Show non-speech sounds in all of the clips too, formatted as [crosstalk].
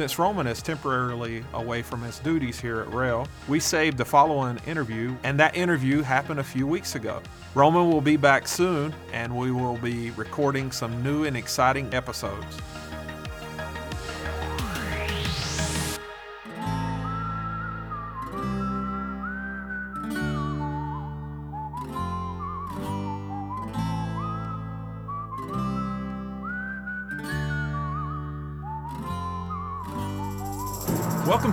Since Roman is temporarily away from his duties here at Roehl, we saved the following interview, and that interview happened a few weeks ago. Roman will be back soon, and we will be recording some new and exciting episodes.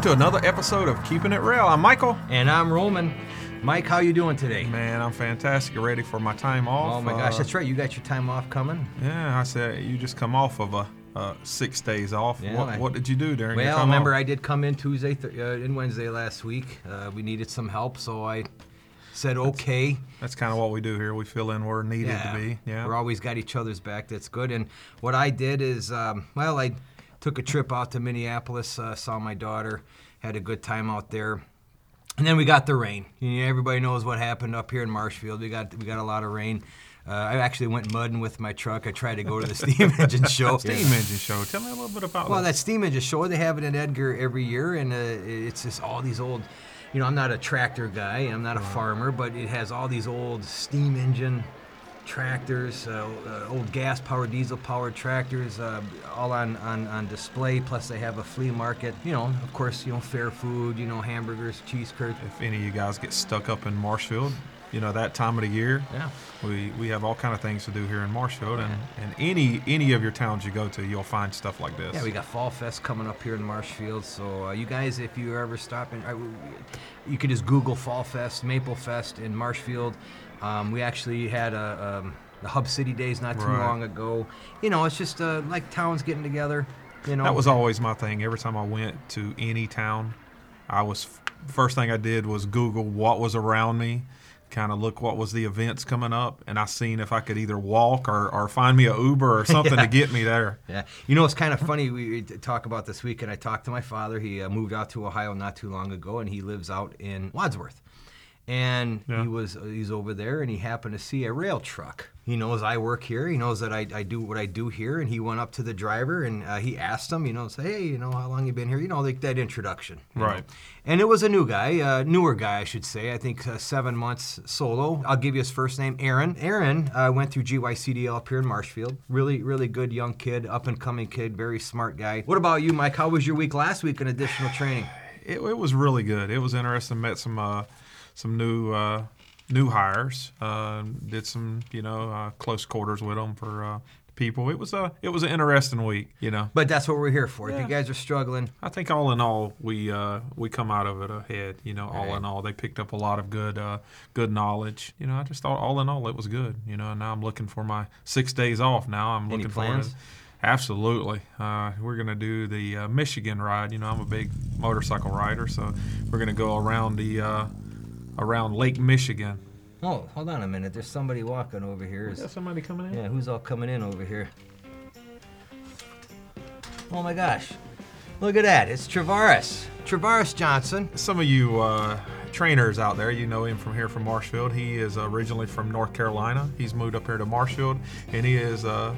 To another episode of Keeping It Real. I'm Michael. And I'm Roman. Mike, how you doing today? Man, I'm fantastic. Ready for my time off? Oh my gosh, Uh, that's right. You got your time off coming. Yeah, I said you just come off of a, uh six days off. Yeah, what, I- what did you do during your Well, remember off? I did come in Tuesday th- uh, and Wednesday last week. Uh, we needed some help, so I said okay. That's kind of what we do here. We fill in where needed to be. Yeah. We're always got each other's back. That's good. And what I did is, um, well, I took a trip out to Minneapolis, uh, saw my daughter, had a good time out there. And then we got the rain. You know, everybody knows what happened up here in Marshfield. We got we got a lot of rain. Uh, I actually went mudding with my truck. I tried to go to the steam [laughs] engine show. Steam engine show. Tell me a little bit about Well, that. that steam engine show they have it in Edgar every year, and uh, it's just all these old. You know, I'm not a tractor guy. I'm not a farmer, but it has all these old steam engine tractors, uh, uh, old gas-powered, diesel-powered tractors, uh, all on, on on display. Plus, they have a flea market. You know, of course, you know, fair food. You know, hamburgers, cheese curds. If any of you guys get stuck up in Marshfield, you know that time of the year, Yeah. we, we have all kind of things to do here in Marshfield, and, and any any of your towns you go to, you'll find stuff like this. Yeah, we got Fall Fest coming up here in Marshfield. So uh, you guys, if you ever stop in, I, you can just Google Fall Fest, Maple Fest in Marshfield. Um, we actually had a, um, the Hub City Days not too Right. long ago. You know, it's just uh, like towns getting together. You know, That was always my thing. Every time I went to any town, I was first thing I did was Google what was around me, kind of look what was the events coming up, and I seen if I could either walk or, or find me a Uber or [laughs] something Yeah. to get me there. Yeah, you know it's kind of funny. We we talk about this week, and I talked to my father. He uh, moved out to Ohio not too long ago, and he lives out in Wadsworth. And Yeah. he was he's over there, and he happened to see a Roehl truck. He knows I work here. He knows that I, I do what I do here, and he went up to the driver and uh, he asked him, you know, say, hey, you know, how long you been here? You know, like that introduction. you know. Right. And it was a new guy, uh, newer guy, I should say. I think uh, seven months solo. I'll give you his first name, Aaron. Aaron uh, went through GYCDL up here in Marshfield. Really, really good young kid, up and coming kid, very smart guy. What about you, Mike? How was your week last week in additional training? [sighs] It, it was really good. It was interesting. Met some uh, some new uh, new hires. Uh, did some you know uh, close quarters with them for uh, people. It was a it was an interesting week. You know. But that's what we're here for. If you guys are struggling, I think all in all, we uh, we come out of it ahead. You know, all Right. in all, they picked up a lot of good uh, good knowledge. You know, I just thought all in all, it was good. You know, and now I'm looking for my six days off. Now I'm Any looking plans? for it. Absolutely, uh, we're gonna do the uh, Michigan ride. You know, I'm a big motorcycle rider, so we're gonna go around the uh, around Lake Michigan. oh, hold on a minute. There's somebody walking over here. Is- somebody coming in. Yeah, who's all coming in over here? Oh my gosh. Look at that. It's Travares. Travares Johnson. Some of you uh, trainers out there, you know him from here from Marshfield. He is originally from North Carolina. He's moved up here to Marshfield, and he is uh,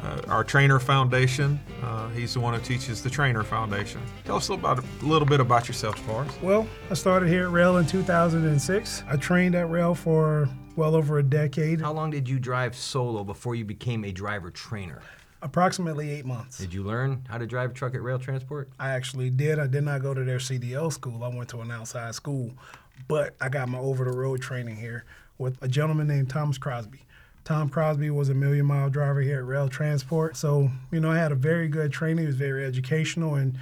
uh, our trainer foundation. Uh, he's the one who teaches the trainer foundation. Tell us about a little bit about yourself, Forrest. Well, I started here at Roehl in 2006. I trained at Roehl for well over a decade, How long did you drive solo before you became a driver trainer? approximately eight months. Did you learn how to drive a truck at Roehl Transport? I actually did. I did not go to their CDL school. I went to an outside school, but I got my over the road training here with a gentleman named Thomas Crosby. Tom Crosby was a million mile driver here at Roehl Transport. So, you know, I had a very good training. It was very educational and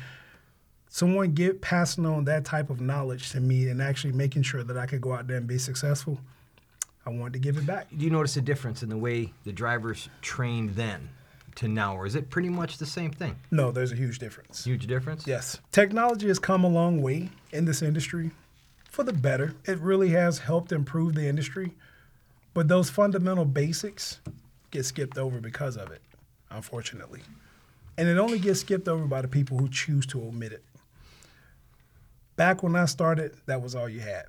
someone get passing on that type of knowledge to me and actually making sure that I could go out there and be successful. I wanted to give it back. Do you notice a difference in the way the drivers trained then to now, or is it pretty much the same thing? No, there's a huge difference. Huge difference. Yes. Technology has come a long way in this industry for the better. It really has helped improve the industry. But those fundamental basics get skipped over because of it, unfortunately. And it only gets skipped over by the people who choose to omit it. Back when I started, that was all you had.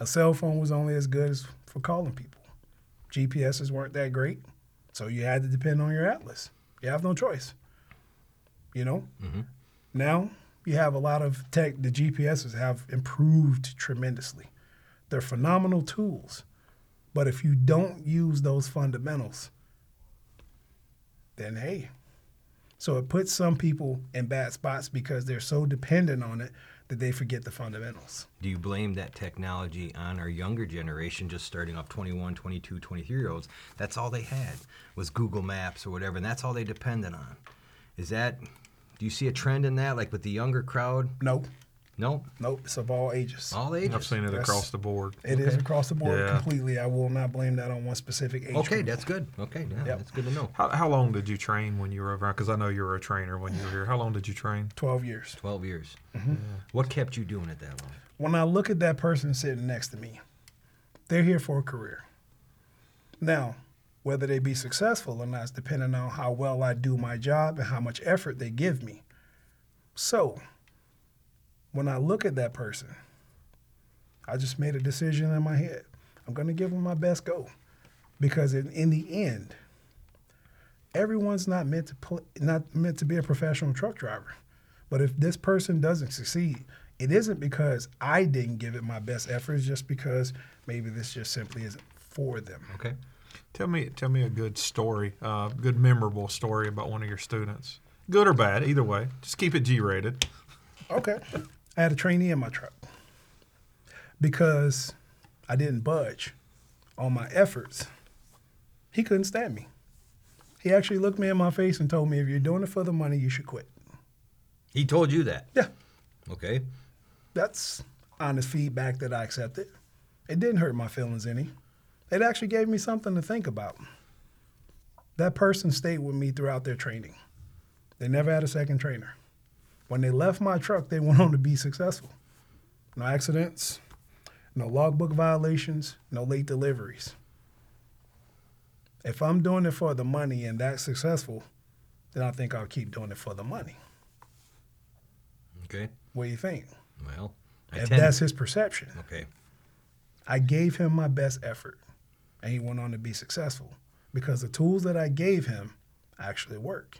A cell phone was only as good as for calling people. GPSs weren't that great, so you had to depend on your atlas. You have no choice. You know? Mm-hmm. Now you have a lot of tech. The GPSs have improved tremendously. They're phenomenal tools, but if you don't use those fundamentals, then hey. So it puts some people in bad spots because they're so dependent on it that they forget the fundamentals. Do you blame that technology on our younger generation, just starting off 21, 22, 23 year olds? That's all they had was Google Maps or whatever, and that's all they depended on. Is that, do you see a trend in that, like with the younger crowd? Nope, No, nope. It's of all ages. all ages. I've seen it That's- across the board. It is Okay. across the board Yeah. completely. I will not blame that on one specific age. Okay, group. that's good. Okay, yeah, Yep. that's good to know. How, how long did you train when you were around? Because I know you were a trainer when you were here. How long did you train? 12 years. 12 years. Mm-hmm. What kept you doing it that long? when I look at that person sitting next to me, they're here for a career. Now, whether they be successful or not is depending on how well I do my job and how much effort they give me. So, when I look at that person, I just made a decision in my head. I'm going to give them my best go because in, in the end, everyone's not meant to pl- not meant to be a professional truck driver. But if this person doesn't succeed, it isn't because I didn't give it my best efforts, just because maybe this just simply isn't for them. Okay. Tell me, tell me a good story, uh, good memorable story about one of your students, good or bad, either way. Just keep it G-rated. Okay. I had a trainee in my truck because I didn't budge on my efforts. He couldn't stand me. He actually looked me in my face and told me, if you're doing it for the money, you should quit. He told you that. Yeah. Okay. That's honest feedback that I accepted. It didn't hurt my feelings any. It actually gave me something to think about. That person stayed with me throughout their training. They never had a second trainer. When they left my truck, they [laughs] went on to be successful. No accidents, no logbook violations, no late deliveries. If I'm doing it for the money and that's successful, then I think I'll keep doing it for the money. Okay. What do you think? Well, I If that's his perception. okay. I gave him my best effort, and he went on to be successful because the tools that I gave him actually work.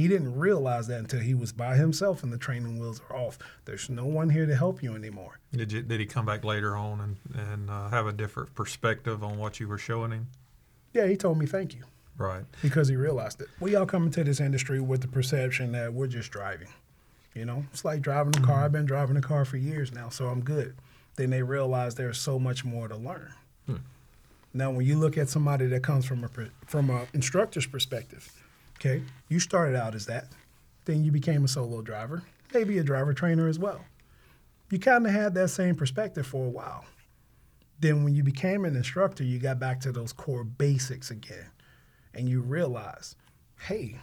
He didn't realize that until he was by himself and the training wheels are off. There's no one here to help you anymore. Did you, did he come back later on and and uh, have a different perspective on what you were showing him? Yeah, he told me thank you Right. because he realized it. We all come into this industry with the perception that we're just driving. You know, it's like driving a car. I've been driving a car for years now, so I'm good. Then they realize there's so much more to learn. Now, when you look at somebody that comes from a from an instructor's perspective, okay, you started out as that, then you became a solo driver, maybe a driver trainer as well. You kind of had that same perspective for a while. Then, when you became an instructor, you got back to those core basics again, and you realized, hey,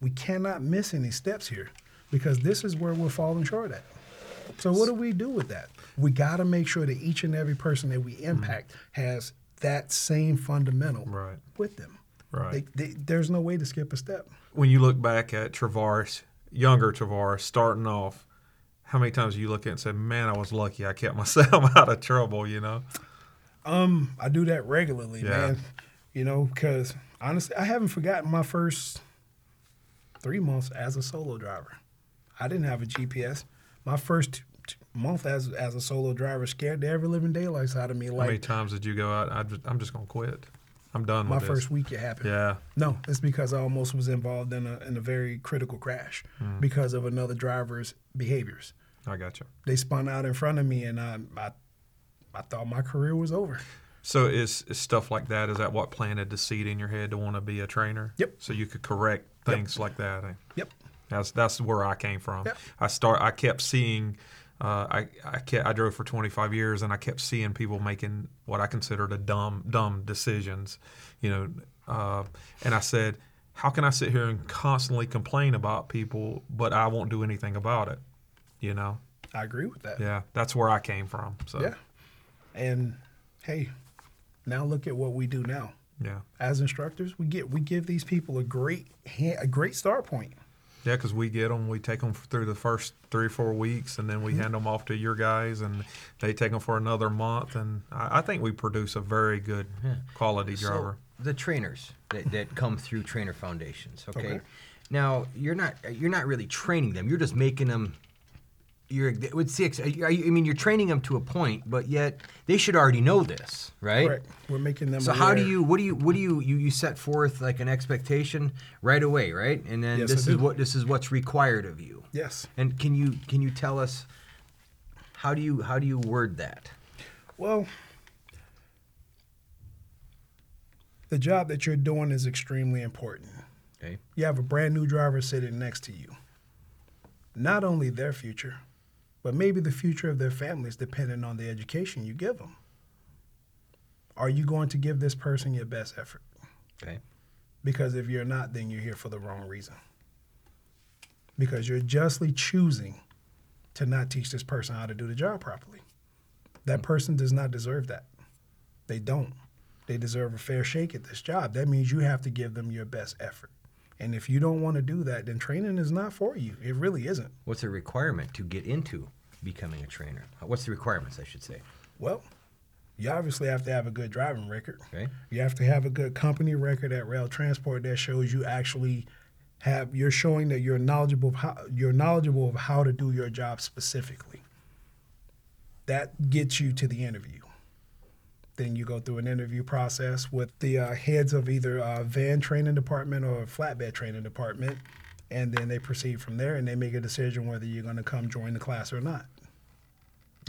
we cannot miss any steps here because this is where we're falling short at. So what do we do with that? We got to make sure that each and every person that we impact has that same fundamental Right. with them. Right. They, they, there's no way to skip a step. When you look back at Travares, younger Travares, starting off, how many times you look at it and say, "Man, I was lucky. I kept [laughs] myself out of trouble." You know. Um, I do that regularly, Yeah. man. You know, because honestly, I haven't forgotten my first three months as a solo driver. I didn't have a GPS. My first month as as a solo driver scared the ever living daylights out of me. Like, how many times did you go out? I just, I'm just gonna quit. I'm done my first this. week, it happened. Yeah. No, it's because I almost was involved in a in a very critical crash Hmm. because of another driver's behaviors. I got you. They spun out in front of me, and I I, I thought my career was over. So is, is stuff like that? Is that what planted the seed in your head to want to be a trainer? Yep. So you could correct Yep. things like that. Yep. That's that's where I came from. Yep. I start. I kept seeing. Uh, I I, kept, I drove for 25 years, and I kept seeing people making what I considered a dumb dumb decisions. You know, uh, and I said, "How can I sit here and constantly complain about people, but I won't do anything about it?" You know? I agree with that. Yeah, that's where I came from. So Yeah. And hey, now look at what we do now. yeah, As instructors, we get we give these people a great a great start point. Yeah, because we get them, we take them through the first three or four weeks, and then we mm-hmm. hand them off to your guys, and they take them for another month, and I, I think we produce a very good quality driver. So the trainers that, that come through trainer foundations, okay? Okay. Now you're not you're not really training them. You're just making them. You're with six. I mean, you're training them to a point, but yet they should already know this, right? Correct. We're making them. So how do you? What do you? What do you? You, you set forth like an expectation right away, right? And then Yes, this is what this is what's required of you. Yes. And can you can you tell us how do you how do you word that? Well, the job that you're doing is extremely important. Okay. You have a brand new driver sitting next to you. Not only their future, but maybe the future of their families, depending on the education you give them. Are you going to give this person your best effort? Okay. Because if you're not, then you're here for the wrong reason. Because you're justly choosing to not teach this person how to do the job properly. That hmm. person does not deserve that. They don't. They deserve a fair shake at this job. That means you have to give them your best effort. And if you don't want to do that, then training is not for you. It really isn't. What's the requirement to get into becoming a trainer? What's the requirements, I should say? Well, you obviously have to have a good driving record. Okay. You have to have a good company record at Roehl Transport that shows you actually have you're showing that you're knowledgeable of how you're knowledgeable of how to do your job specifically. That gets you to the interview. Then you go through an interview process with the uh, heads of either uh, van training department or flatbed training department, and then they proceed from there and they make a decision whether you're going to come join the class or not.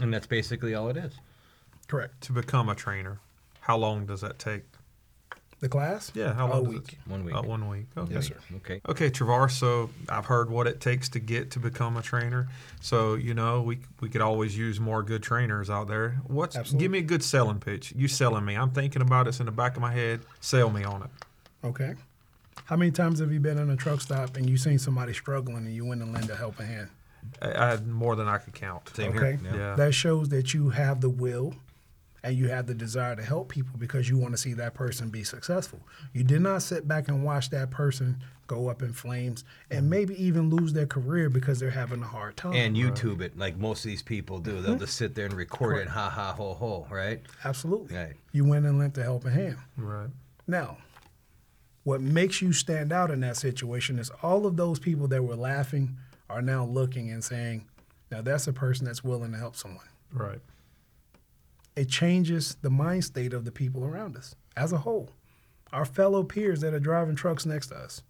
And that's basically all it is. Correct. To become a trainer, how long does that take? The class? Yeah, how A long? does week. It, One week. Uh, one week. Okay. Yes, sir. Okay. Okay, Travar. So I've heard what it takes to get to become a trainer. So you know, we we could always use more good trainers out there. What's Absolutely. give me a good selling pitch? You selling me? I'm thinking about it. It's in the back of my head. Sell me on it. Okay. How many times have you been in a truck stop and you seen somebody struggling and you went and lend a helping hand? I, I had more than I could count. Same okay. here. Yeah. That shows that you have the will and you have the desire to help people because you want to see that person be successful. You did not sit back and watch that person go up in flames and mm-hmm. maybe even lose their career because they're having a hard time. And YouTube it like most of these people do. They'll mm-hmm. just sit there and record it, ha ha ho ho, right? Absolutely. Right. You went and lent a helping hand. Right. Now, what makes you stand out in that situation is all of those people that were laughing are now looking and saying, now that's a person that's willing to help someone. Right. It changes the mind state of the people around us as a whole. Our fellow peers that are driving trucks next to us,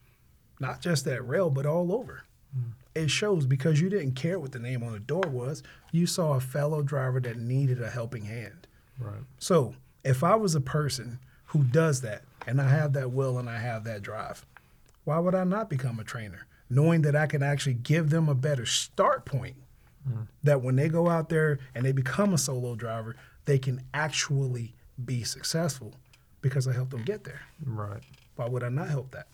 not just at Roehl, but all over. Hmm. It shows because you didn't care what the name on the door was. You saw a fellow driver that needed a helping hand. Right. So if I was a person who does that and I have that will and I have that drive, why would I not become a trainer? Knowing that I can actually give them a better start point, hmm. that when they go out there and they become a solo driver, they can actually be successful because I helped them get there. Right. Why would I not help that?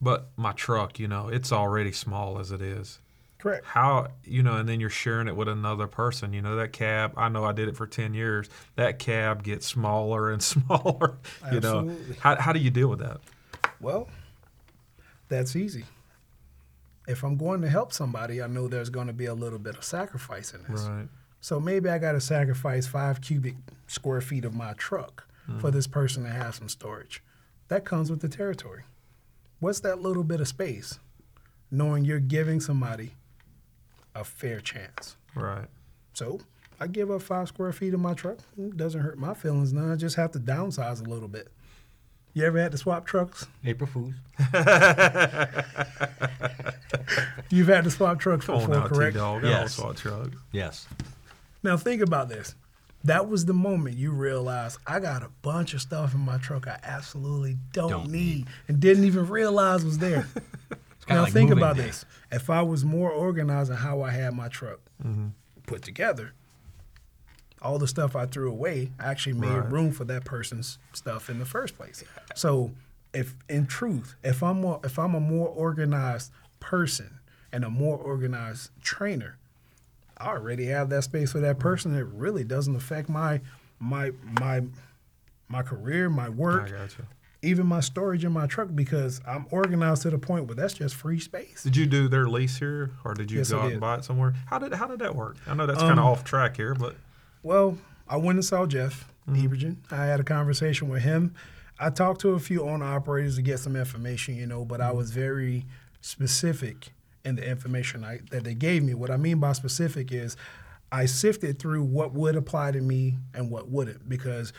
But my truck, you know, it's already small as it is. Correct. How you know, and then you're sharing it with another person. You know that cab. I know I did it for ten years. That cab gets smaller and [laughs] smaller. You know, Absolutely. how how do you deal with that? Well, that's easy. If I'm going to help somebody, I know there's going to be a little bit of sacrifice in this. Right. So maybe I got to sacrifice five cubic square feet of my truck for this person to have some storage. That comes with the territory. What's that little bit of space? Knowing you're giving somebody a fair chance. Right. So I give up five square feet of my truck. It doesn't hurt my feelings none. I just have to downsize a little bit. You ever had to swap trucks? April Fools. [laughs] You've had to swap trucks Come on before, now, correct? T-Dog. Yes. I don't trucks. Yes. Now think about this. That was the moment you realized I got a bunch of stuff in my truck I absolutely don't, Don't need and didn't even realize was there. [laughs] now like think moving about day. this. If I was more organized in how I had my truck mm-hmm. put together, all the stuff I threw away, I actually made Right. room for that person's stuff in the first place. So, if in truth, if I'm more, if I'm a more organized person and a more organized trainer, I already have that space for that person. It really doesn't affect my my my my career, my work, I got you. even my storage in my truck because I'm organized to the point where that's just free space. Did you do their lease here, or did you Yes, go out and buy it somewhere? How did how did that work? I know that's kind of Um, off track here, but Well, I went and saw Jeff Ebergen. I had a conversation with him. I talked to a few owner operators to get some information, you know, but I was very specific in the information I, that they gave me. What I mean by specific is I sifted through what would apply to me and what wouldn't because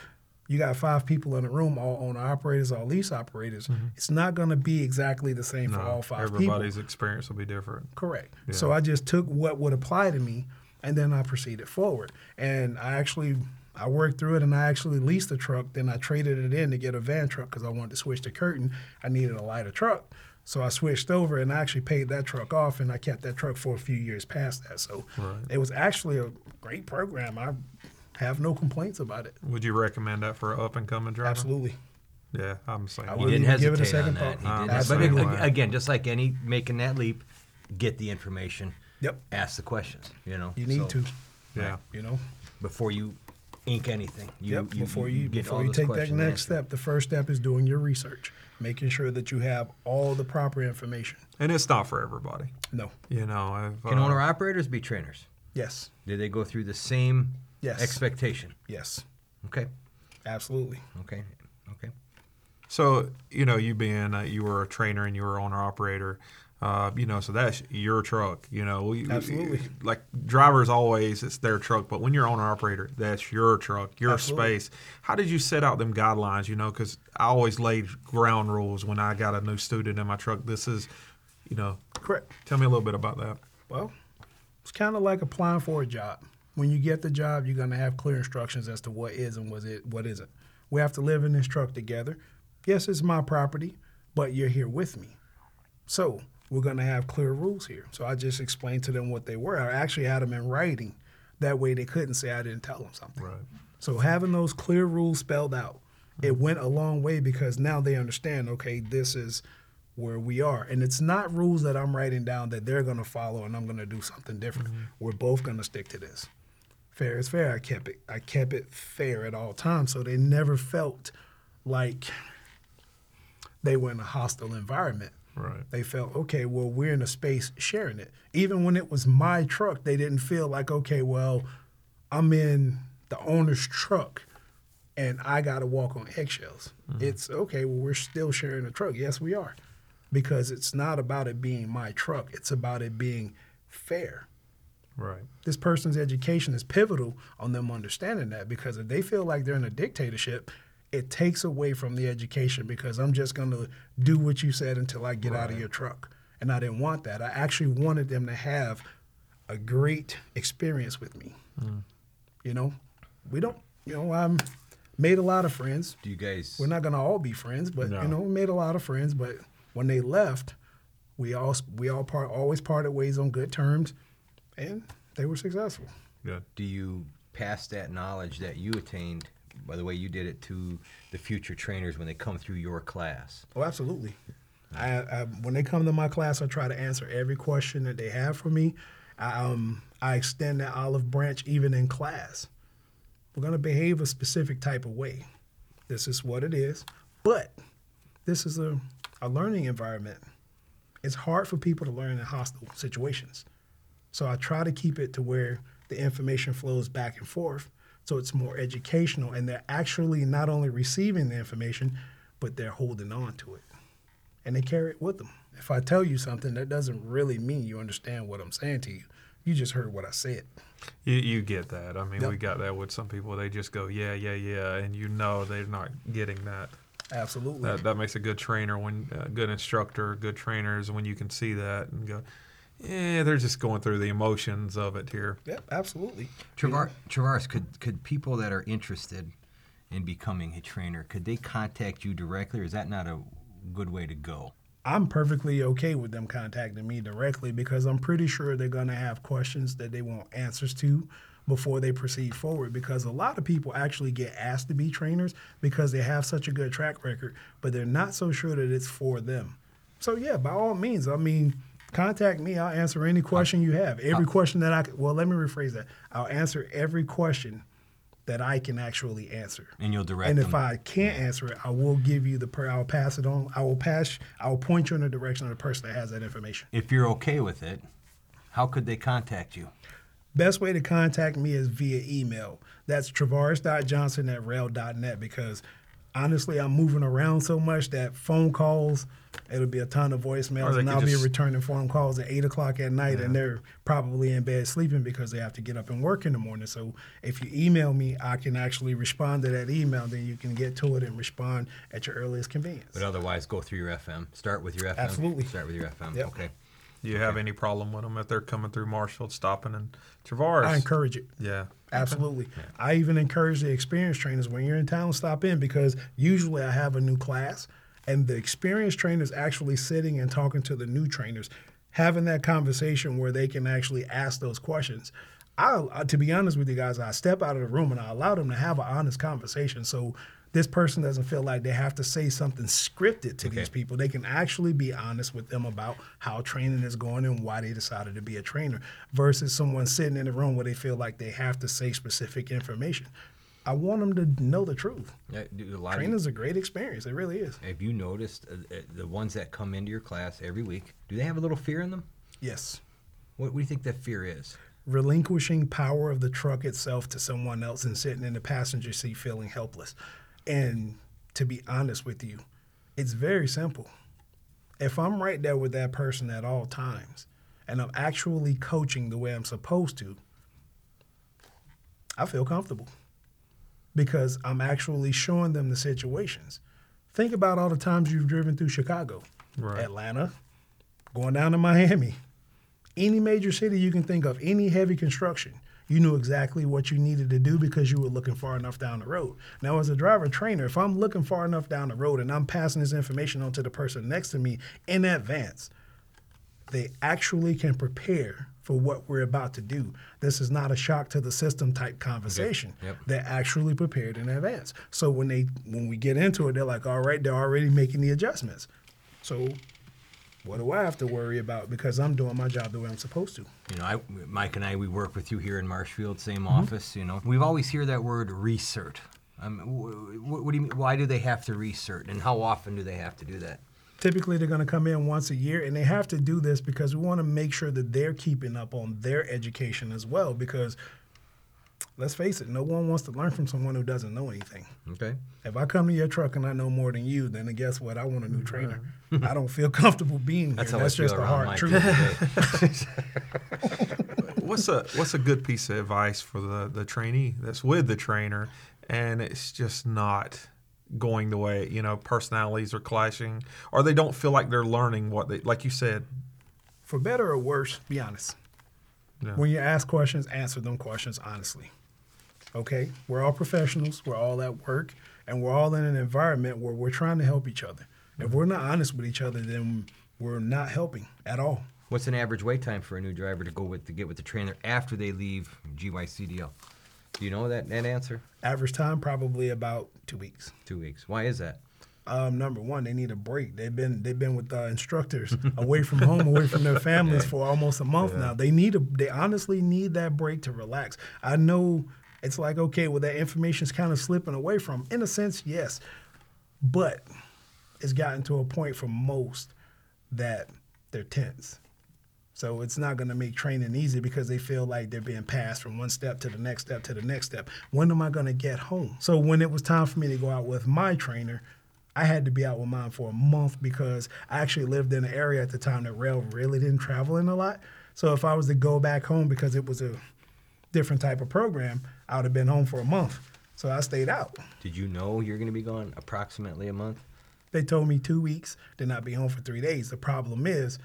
you got five people in the room, all owner operators, all lease operators. Mm-hmm. It's not going to be exactly the same for all five people. everybody's experience will be different. Correct. So I just took what would apply to me and then I proceeded forward. And I actually I worked through it and I actually leased a truck. Then I traded it in to get a van truck because I wanted to switch the curtain. I needed a lighter truck. So I switched over and I actually paid that truck off and I kept that truck for a few years past that. So Right. it was actually a great program. I have no complaints about it. Would you recommend that for an up and coming driver? Absolutely. Yeah, I'm saying. I. He wouldn't didn't even give hesitate it a second on that. thought. He I'm didn't the hesitate. same but way. ag- again, just like any making that leap, get the information. Yep. Ask the questions. You know. You need So, to, Yeah. you know. before you ink anything. You, yep. you- before you, get before all you take that next answered. step, the first step is doing your research, making sure that you have all the proper information. And it's not for everybody. No. You know, I've, Can uh, owner operators be trainers? Yes. Did they go through the same Yes. expectation? Yes. Okay. Absolutely. Okay. Okay. So you know, you being uh, you were a trainer and you were owner operator, uh, you know, so that's your truck. You know, we, Absolutely. like drivers always, it's their truck, but when you're owner operator, that's your truck, your Absolutely. space. How did you set out them guidelines? You know, because I always laid ground rules when I got a new student in my truck. This is, you know, Correct. tell me a little bit about that. Well, it's kind of like applying for a job. When you get the job, you're going to have clear instructions as to what is and what it what isn't. We have to live in this truck together. Yes, it's my property, but you're here with me. So we're going to have clear rules here. So I just explained to them what they were. I actually had them in writing. That way they couldn't say I didn't tell them something. Right. So having those clear rules spelled out, it went a long way because now they understand, okay, this is where we are. And it's not rules that I'm writing down that they're gonna follow and I'm gonna do something different. Mm-hmm. We're both gonna stick to this. Fair is fair. I kept it I kept it fair at all times. So they never felt like they were in a hostile environment. Right. They felt, okay, well, we're in a space sharing it. Even when it was my truck, they didn't feel like, okay, well, I'm in the owner's truck and I got to walk on eggshells. Mm-hmm. It's okay, well, we're still sharing a truck. Yes, we are. Because it's not about it being my truck, it's about it being fair. Right. This person's education is pivotal on them understanding that because if they feel like they're in a dictatorship, it takes away from the education because I'm just going to do what you said until I get out of your truck. And I didn't want that. I actually wanted them to have a great experience with me. Mm. You know, we don't, you know, I'm made a lot of friends. Do you guys? We're not going to all be friends, but No. you know, we made a lot of friends, but when they left, we all we all part always parted ways on good terms and they were successful. Yeah. do you pass that knowledge that you attained by the way you did it to the future trainers when they come through your class? Oh, absolutely. I, I when they come to my class, I try to answer every question that they have for me. I, um, I extend that olive branch even in class. We're gonna behave a specific type of way. This is what it is, but this is a, a learning environment. It's hard for people to learn in hostile situations. So I try to keep it to where the information flows back and forth so it's more educational and they're actually not only receiving the information, but they're holding on to it. And they carry it with them. If I tell you something, that doesn't really mean you understand what I'm saying to you. You just heard what I said. You, you get that. I mean, Yep. we got that with some people. They just go, yeah, yeah, yeah, and you know they're not getting that. Absolutely. That, that makes a good trainer when a good instructor, good trainers when you can see that and go, yeah, they're just going through the emotions of it here. Yep, absolutely. Travar- Travares, could could people that are interested in becoming a trainer could they contact you directly, or is that not a good way to go? I'm perfectly okay with them contacting me directly because I'm pretty sure they're going to have questions that they want answers to before they proceed forward because a lot of people actually get asked to be trainers because they have such a good track record, but they're not so sure that it's for them. So yeah, by all means, I mean, contact me. I'll answer any question you have. Every question that I well, let me rephrase that. I'll answer every question that I can actually answer. And you'll direct And if them. I can't answer it, I will give you the per. I'll pass it on. I will pass. I will point you in the direction of the person that has that information. if you're okay with it, how could they contact you? Best way to contact me is via email. That's travares.johnson at roehl.net because honestly, I'm moving around so much that phone calls, it'll be a ton of voicemails, and I'll be just- returning phone calls at 8 o'clock at night, and they're probably in bed sleeping because they have to get up and work in the morning. So if you email me, I can actually respond to that email, then you can get to it and respond at your earliest convenience. But otherwise, go through your FM. Start with your FM. Absolutely. Start with your FM. Yep. Okay. Do you have any problem with them if they're coming through Marshfield, stopping in Travares? I encourage it. Yeah. Absolutely. I even encourage the experienced trainers when you're in town, stop in because usually I have a new class and the experienced trainers actually sitting and talking to the new trainers, having that conversation where they can actually ask those questions. I, to be honest with you guys, I step out of the room and I allow them to have an honest conversation. So this person doesn't feel like they have to say something scripted to these people. They can actually be honest with them about how training is going and why they decided to be a trainer versus someone sitting in the room where they feel like they have to say specific information. I want them to know the truth. Yeah, do a lot of- Training's a great experience. It really is. have you noticed uh, uh, the ones that come into your class every week? Do they have a little fear in them? Yes. What, what do you think that fear is? relinquishing power of the truck itself to someone else and sitting in the passenger seat feeling helpless. And to be honest with you, it's very simple. If I'm right there with that person at all times and I'm actually coaching the way I'm supposed to, I feel comfortable because I'm actually showing them the situations. Think about all the times you've driven through Chicago, Right. Atlanta, going down to Miami, any major city you can think of, any heavy construction, you knew exactly what you needed to do because you were looking far enough down the road. Now, as a driver trainer, if I'm looking far enough down the road and I'm passing this information on to the person next to me in advance, they actually can prepare for what we're about to do. This is not a shock to the system type conversation. Yep. They're actually prepared in advance. So when they when we get into it, they're like, all right, they're already making the adjustments. So what do I have to worry about because I'm doing my job the way I'm supposed to? You know, I, Mike and I, we work with you here in Marshfield, same Mm-hmm. office. You know, we've always hear that word recert. Um, what, what do you mean? Why do they have to recert, and how often do they have to do that? Typically, they're going to come in once a year, and they have to do this because we want to make sure that they're keeping up on their education as well. Because let's face it, no one wants to learn from someone who doesn't know anything. Okay. If I come to your truck and I know more than you, then guess what? I want a new trainer. I don't feel [laughs] comfortable being That's here. how That's I feel just the hard truth. [laughs] what's a what's a good piece of advice for the the trainee that's with the trainer and it's just not going the way you know personalities are clashing or they don't feel like they're learning what they like you said For better or worse, be honest. Yeah. When you ask questions, answer them questions honestly. Okay? We're all professionals, we're all at work, and we're all in an environment where we're trying to help each other. If we're not honest with each other, then we're not helping at all. What's an average wait time for a new driver to go with to get with the trainer after they leave GYCDL? Do you know that that answer? Average time probably about two weeks. Two weeks. Why is that? Um, number one, they need a break. They've been they've been with uh, instructors [laughs] away from home, away from their families for almost a month now. They need a they honestly need that break to relax. I know it's like okay, well that information's kind of slipping away from. In a sense, yes, but it's gotten to a point for most that they're tense. So it's not going to make training easy because they feel like they're being passed from one step to the next step to the next step. When am I going to get home? So when it was time for me to go out with my trainer, I had to be out with mine for a month because I actually lived in an area at the time that Roehl really didn't travel in a lot. So if I was to go back home because it was a different type of program, I would have been home for a month. So I stayed out. Did you know you're going to be gone approximately a month? They told me two weeks, then I'd be home for three days. The problem is,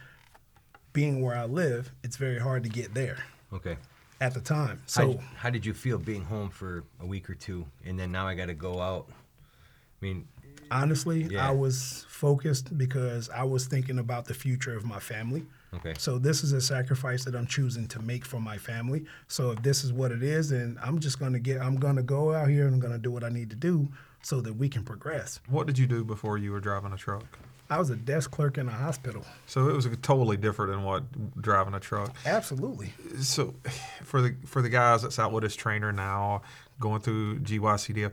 being where I live, it's very hard to get there Okay. at the time. How, So how did you feel being home for a week or two, and then now I got to go out? I mean, Honestly, Yeah. I was focused because I was thinking about the future of my family. Okay. So this is a sacrifice that I'm choosing to make for my family. So if this is what it is, then I'm just gonna get. I'm gonna go out here and I'm gonna do what I need to do so that we can progress. What did you do before you were driving a truck? I was a desk clerk in a hospital. So it was totally different than what driving a truck. Absolutely. So for the for the guys that's out with his trainer now, going through GYCDL,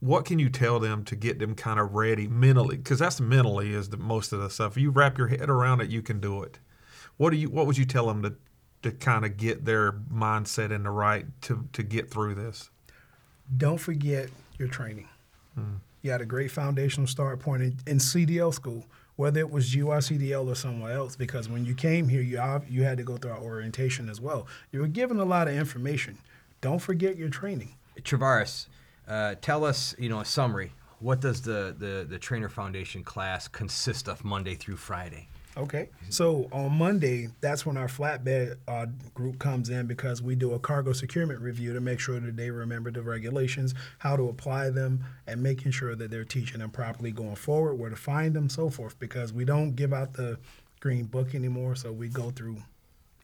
what can you tell them to get them kind of ready mentally? Because that's mentally is the most of the stuff. You wrap your head around it, you can do it. What do you? What would you tell them to to kind of get their mindset in the right to to get through this? Don't forget your training. You had a great foundational start point in, in CDL school, whether it was GYCDL or somewhere else, because when you came here, you you had to go through our orientation as well. You were given a lot of information. Don't forget your training. Travares, uh, tell us, you know, a summary. What does the, the, the Trainer Foundation class consist of Monday through Friday? Okay. So on Monday, that's when our flatbed uh, group comes in because we do a cargo securement review to make sure that they remember the regulations, how to apply them, and making sure that they're teaching them properly going forward, where to find them, so forth. Because we don't give out the green book anymore, so we go through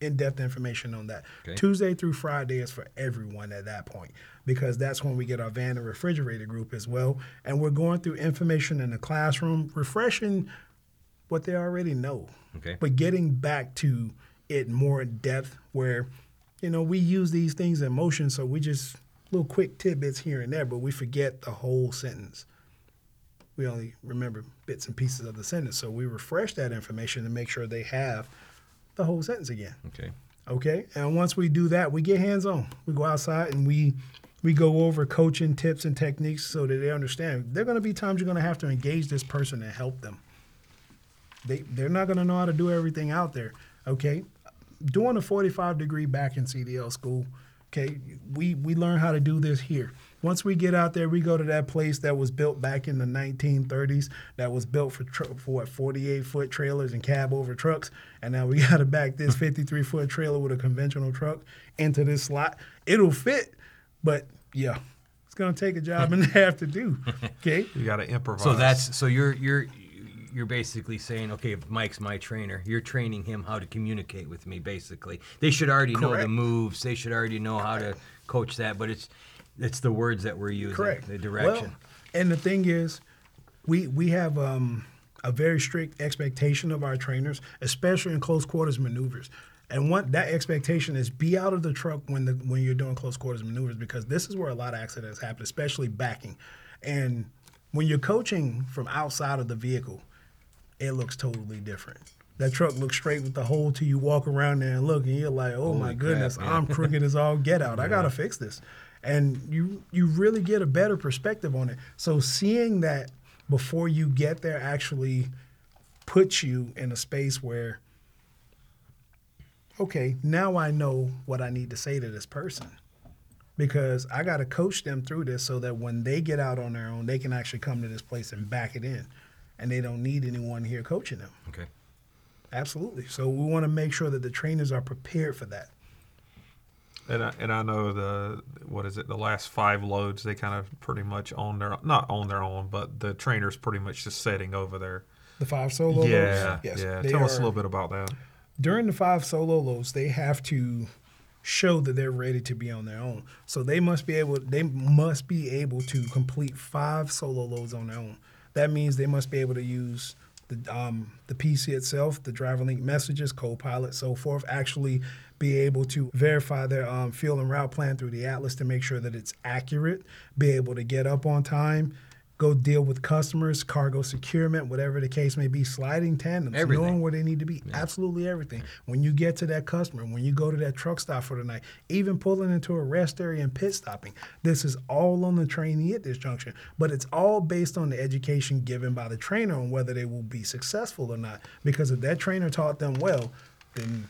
in-depth information on that. Okay. Tuesday through Friday is for everyone at that point because that's when we get our van and refrigerator group as well, and we're going through information in the classroom, refreshing what they already know. Okay. But getting back to it more in depth where, you know, we use these things in motion, so we just little quick tidbits here and there, but we forget the whole sentence. We only remember bits and pieces of the sentence. So we refresh that information to make sure they have the whole sentence again. Okay. Okay. And once we do that, we get hands on. We go outside and we we go over coaching tips and techniques so that they understand. There are going to be times you're going to have to engage this person and help them. They they're not going to know how to do everything out there. Okay. Doing a 45 degree back in CDL school. Okay. We we learn how to do this here. Once we get out there, we go to that place that was built back in the 1930s, that was built for, tr- for what, 48 foot trailers and cab over trucks. And now we [laughs] got to back this 53 foot trailer with a conventional truck into this slot. It'll fit, but yeah, it's going to take a job and a [laughs] half to do. Okay. You got to improvise. So that's so you're you're you're basically saying, okay, if Mike's my trainer, you're training him how to communicate with me. Basically, they should already know the moves. They should already know how to coach that. But it's it's the words that we're using, Correct. the direction. Well, and the thing is, we we have um, a very strict expectation of our trainers, especially in close quarters maneuvers. And what that expectation is, be out of the truck when the when you're doing close quarters maneuvers because this is where a lot of accidents happen, especially backing. And when you're coaching from outside of the vehicle, it looks totally different. That truck looks straight with the hole till you walk around there and look, and you're like, "Oh my Holy crap, goodness. I'm crooked as all get out. I gotta fix this." And you you really get a better perspective on it. So seeing that before you get there actually puts you in a space where, okay, now I know what I need to say to this person. Because I got to coach them through this so that when they get out on their own, they can actually come to this place and back it in. And they don't need anyone here coaching them. Okay. Absolutely. So we want to make sure that the trainers are prepared for that. And I, and I know the what is it the last five loads they kind of pretty much on their not on their own but the trainer's pretty much just setting over there. The five solo yeah, loads. Yes. yeah. Tell us a little bit about that. during the five solo loads, they have to show that they're ready to be on their own. So they must be able they must be able to complete five solo loads on their own. That means they must be able to use the um, the PC itself, the driver link messages, co-pilot, so forth. Actually, be able to verify their um, field and route plan through the atlas to make sure that it's accurate. Be able to get up on time. Go deal with customers, cargo securement, whatever the case may be, sliding tandems, Everything. knowing where they need to be. Absolutely everything. When you get to that customer, when you go to that truck stop for the night, even pulling into a rest area and pit stopping, this is all on the trainee at this junction. But it's all based on the education given by the trainer on whether they will be successful or not. Because if that trainer taught them well, then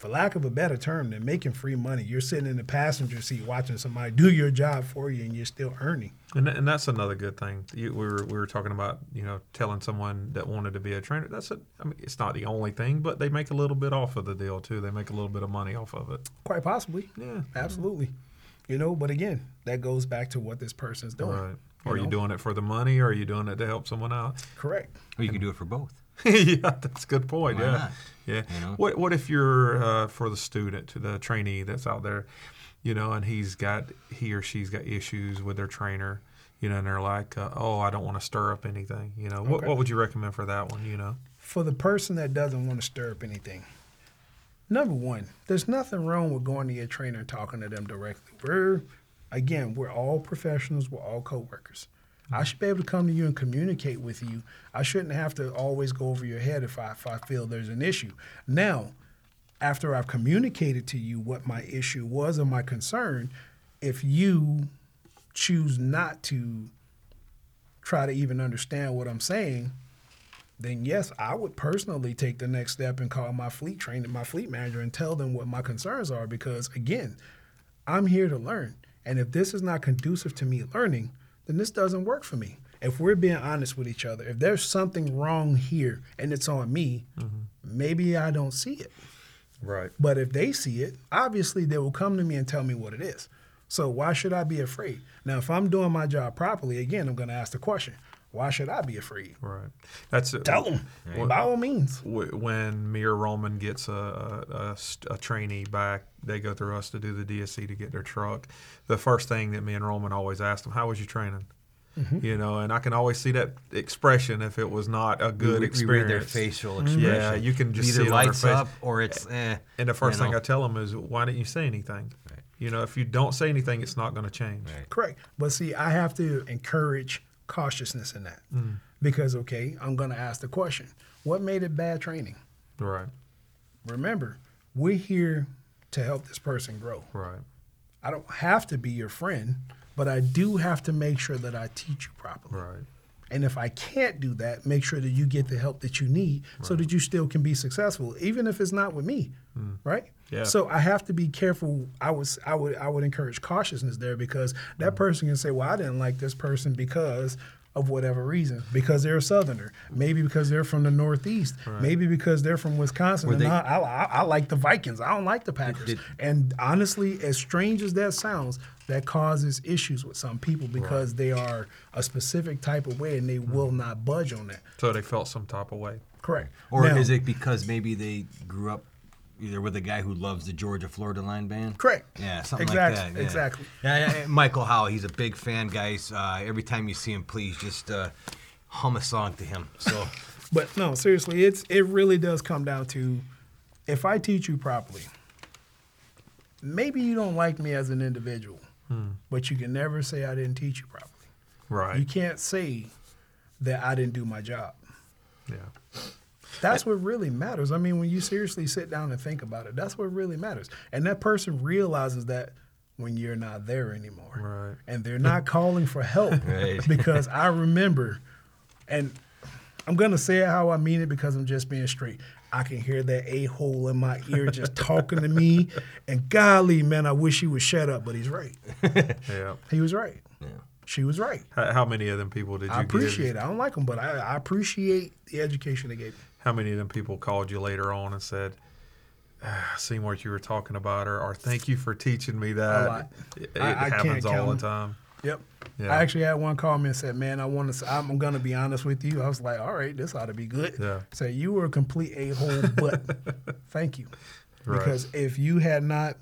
for lack of a better term, they're making free money. You're sitting in the passenger seat watching somebody do your job for you and you're still earning. And, and that's another good thing. You, we were we were talking about you know telling someone that wanted to be a trainer. That's a, I mean it's not the only thing, but they make a little bit off of the deal too. They make a little bit of money off of it. Quite possibly. Yeah. Absolutely. You know, but again, that goes back to what this person's doing. Right. Are you doing it for the money, or are you doing it to help someone out? Correct. Or you can do it for both. [laughs] yeah, that's a good point. Why yeah, not? yeah. You know? What What if you're uh, for the student, the trainee that's out there, you know, and he's got he or she's got issues with their trainer, you know, and they're like, uh, oh, I don't want to stir up anything. You know, what Okay. What would you recommend for that one? You know, For the person that doesn't want to stir up anything, number one, there's nothing wrong with going to your trainer and talking to them directly. We're, again, we're all professionals, we're all coworkers. I should be able to come to you and communicate with you. I shouldn't have to always go over your head if I, if I feel there's an issue. Now, after I've communicated to you what my issue was or my concern, if you choose not to try to even understand what I'm saying, then yes, I would personally take the next step and call my fleet trainer, my fleet manager, and tell them what my concerns are. Because again, I'm here to learn, and if this is not conducive to me learning, then this doesn't work for me. If we're being honest with each other, if there's something wrong here and it's on me, mm-hmm. maybe I don't see it. right? But if they see it, obviously they will come to me and tell me what it is. So why should I be afraid? Now, if I'm doing my job properly, again, I'm going to ask the question: Why should I be afraid? Right. That's Tell them by all means. when me or Roman gets a, a, a trainee back, they go through us to do the DSC to get their truck. The first thing that me and Roman always ask them, "How was your training?" Mm-hmm. You know, and I can always see that expression if it was not a good we, experience. We read their facial expression. Yeah, you can just Either see it on their lights face. up or it's eh. And the first thing know? I tell them is, "Why didn't you say anything?" Right. You know, if you don't say anything, it's not going to change. Right. Correct. But see, I have to encourage cautiousness in that mm. because okay, I'm going to ask the question: What made it bad training? Right. Remember, we're here to help this person grow. Right. I don't have to be your friend, but I do have to make sure that I teach you properly. Right. And if I can't do that, make sure that you get the help that you need so that you still can be successful, even if it's not with me, hmm. right? Yeah. So I have to be careful. I was I would I would encourage cautiousness there because that hmm. person can say, "Well, I didn't like this person because." Of whatever reason, because they're a Southerner, maybe because they're from the Northeast, maybe because they're from Wisconsin, and they- I, I, I like the Vikings. I don't like the Packers. did- and honestly, as strange as that sounds, that causes issues with some people because they are a specific type of way and they mm-hmm. will not budge on that. So they felt some type of way. Correct. Or Now- is it because maybe they grew up either with a guy who loves the Georgia Florida line band? Correct. Yeah, something Exactly, like that. yeah. exactly. Yeah, yeah, yeah, Michael Howell, he's a big fan, guys. Uh, every time you see him, please just uh, hum a song to him. So, [laughs] But no, seriously, it's it really does come down to if I teach you properly. Maybe you don't like me as an individual, but you can never say I didn't teach you properly. Right. You can't say that I didn't do my job. yeah. That's what really matters. I mean, when you seriously sit down and think about it, that's what really matters. And that person realizes that when you're not there anymore. Right. And they're not calling for help [laughs] Right. because I remember, and I'm going to say it how I mean it because I'm just being straight. I can hear that a hole in my ear just [laughs] talking to me. And golly, man, I wish he would shut up, but he's right. [laughs] Yeah. He was right. yeah. She was right. How, how many of them people did you I give? appreciate it. I don't like them, but I, I appreciate the education they gave me. How many of them people called you later on and said, ah, "Seen what you were talking about," or, or "Thank you for teaching me that"? lot. It, it I- I happens all count the time. Yep. Yeah. I actually had one call me and said, "Man, I want to. I'm going to be honest with you." I was like, "All right, this ought to be good." Yeah. Say you were a complete a hole, but [laughs] thank you, Right. because if you had not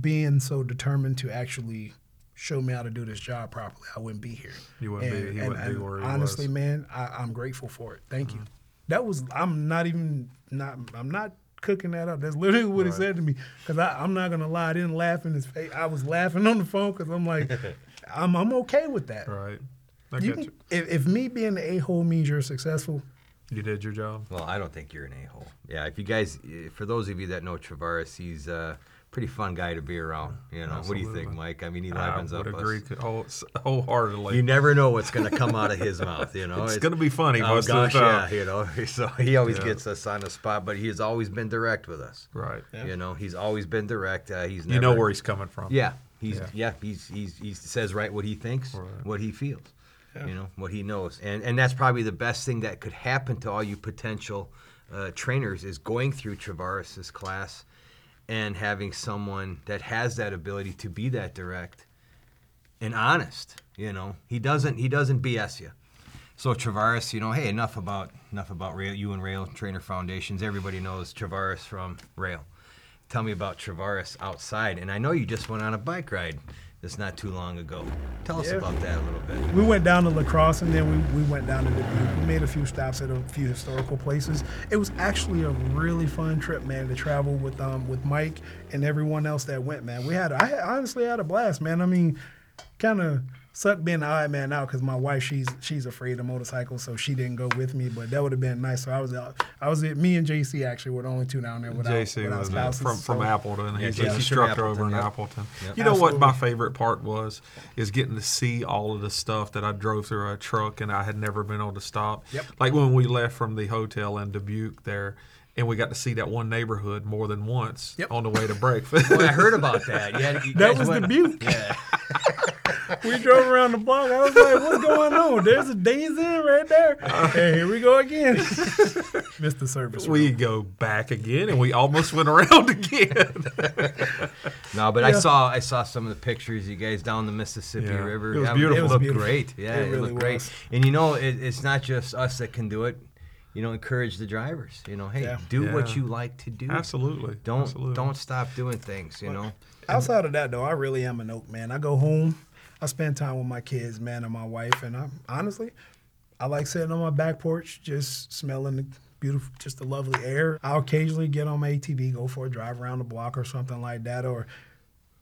been so determined to actually show me how to do this job properly, I wouldn't be here. You wouldn't be- he wouldn't be where he honestly, was. man, I, I'm grateful for it. Thank Mm-hmm. you. That was. I'm not even. Not. I'm not. Cooking that up. That's literally what he Right. said to me. Because I'm not gonna lie, I didn't laugh in his face. I was laughing on the phone because I'm like, [laughs] I'm I'm okay with that. Right. I You get can, you. if, if me being the a hole means you're successful, You did your job. Well, I don't think you're an a-hole. Yeah, if you guys, eh, for those of you that know Travares, he's a pretty fun guy to be around. You know, what do you think, Mike? I mean, he I livens would up agree us. to, whole, wholeheartedly. You never know what's going to come out of his mouth. You know, It's gonna be funny Oh most of gosh, the time. yeah. You know, [laughs] so he always Yeah. gets us on the spot, but he has always been direct with us. right. You know, he's always been direct. Uh, he's never, You know where he's coming from. Yeah, he's Yeah. yeah, he's, he's he says right what he thinks, Right. what he feels, you know, what he knows, and and that's probably the best thing that could happen to all you potential uh, trainers is going through Travares's class and having someone that has that ability to be that direct and honest. You know, he doesn't he doesn't BS you. So Travares, you know, hey, enough about enough about Roehl, you and Roehl Trainer Foundations. Everybody knows Travares from Roehl. Tell me about Travares outside, and I know you just went on a bike ride. This not too long ago. Tell us Yeah. about that a little bit. We went down to La Crosse and then we, we went down to Dubuque. We made a few stops at a few historical places. It was actually a really fun trip, man, to travel with um with Mike and everyone else that went, man. We had I had- honestly had a blast, man. I mean, kind of sucked being the odd man out because my wife she's she's afraid of motorcycles, so she didn't go with me. But that would have been nice. So I was out. I was me and JC actually were the only two down there without, JC without was uh, spouses. from from so- Appleton. Yeah, He's JC an from instructor over in Appleton, yep. Appleton. Yep. You know what my favorite part was is getting to see all of the stuff that I drove through a truck and I had never been able to stop. Yep. Like when we left from the hotel in Dubuque there. And we got to see that one neighborhood more than once Yep. on the way to [laughs] breakfast. Well, I heard about that. Yeah, you That was went- Dubuque. Yeah. [laughs] we drove around the block. I was like, "What's going on? There's a Days Inn right there." And here we go again. [laughs] Missed the service. we road. go back again, and we almost went around [laughs] again. No, but I saw I saw some of the pictures you guys down the Mississippi Yeah. River. It was Yeah, beautiful. It It was looked beautiful. great. Yeah, It it, really looked great. And you know, it, it's not just us that can do it. You know, encourage the drivers. You know, hey, Yeah. do what you like to do. Absolutely. Don't Absolutely. don't stop doing things. You know. Outside of that, though, I really am an oak man. I go home, I spend time with my kids, man, and my wife, and I honestly, I like sitting on my back porch, just smelling the beautiful, just the lovely air. I'll occasionally get on my ATV, go for a drive around the block or something like that. Or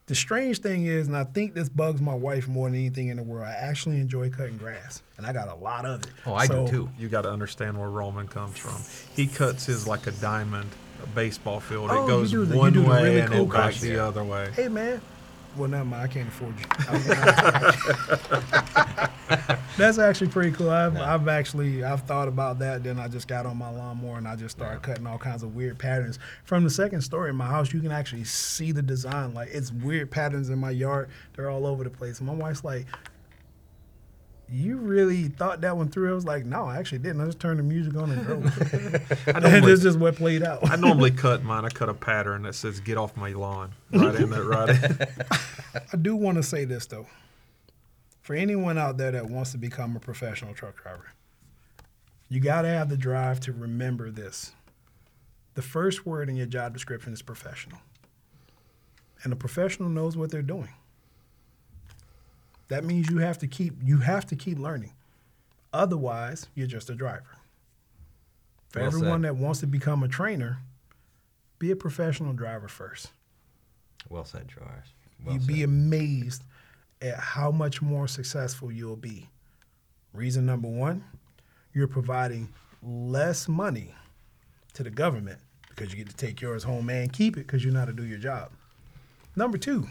the strange thing is, and I think this bugs my wife more than anything in the world. I actually enjoy cutting grass, and I got a lot of it. Oh, I So, do too. You got to understand where Roman comes from. He cuts his like a diamond a baseball field. Oh, it goes the- one way really and cool it back cuts. the other way. Hey, man. Well, never mind. I can't afford you. [laughs] That's actually pretty cool. I've, I've actually I've thought about that. Then I just got on my lawnmower and I just started cutting all kinds of weird patterns. From the second story in my house, you can actually see the design. Like it's weird patterns in my yard. They're all over the place. My wife's like, "You really thought that one through?" I was like, "No, I actually didn't. I just turned the music on and drove." [laughs] I [laughs] and normally, this is what played out. I normally [laughs] cut mine. I cut a pattern that says "Get off my lawn." Right in there, right. In. I do want to say this though. For anyone out there that wants to become a professional truck driver, you got to have the drive to remember this. The first word in your job description is professional. And a professional knows what they're doing. That means you have to keep you have to keep learning. Otherwise, you're just a driver. For Well everyone said. that wants to become a trainer, be a professional driver first. Well said, Charles. Well You'd said. be amazed at how much more successful you'll be. Reason number one, you're providing less money to the government because you get to take yours home and keep it because you know how to do your job. Number two,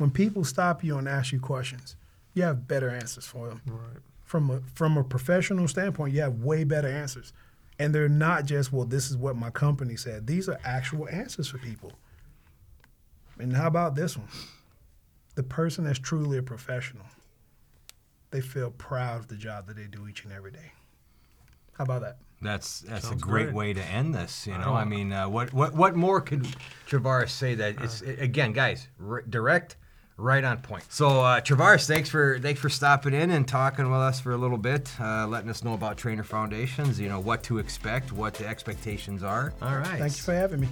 when people stop you and ask you questions, you have better answers for them. Right. From a from a professional standpoint, you have way better answers. And they're not just, well, this is what my company said. These are actual answers for people. And how about this one? The person that's truly a professional, they feel proud of the job that they do each and every day. How about that? That's that's Sounds a great great. way to end this. You I know, I don't- mean, uh, what what what more could Travares say that it's again, guys, r- direct, right on point. So uh, Travares, thanks for thanks for stopping in and talking with us for a little bit, uh, letting us know about Trainer Foundations. You know what to expect, what the expectations are. All right. Thank you for having me.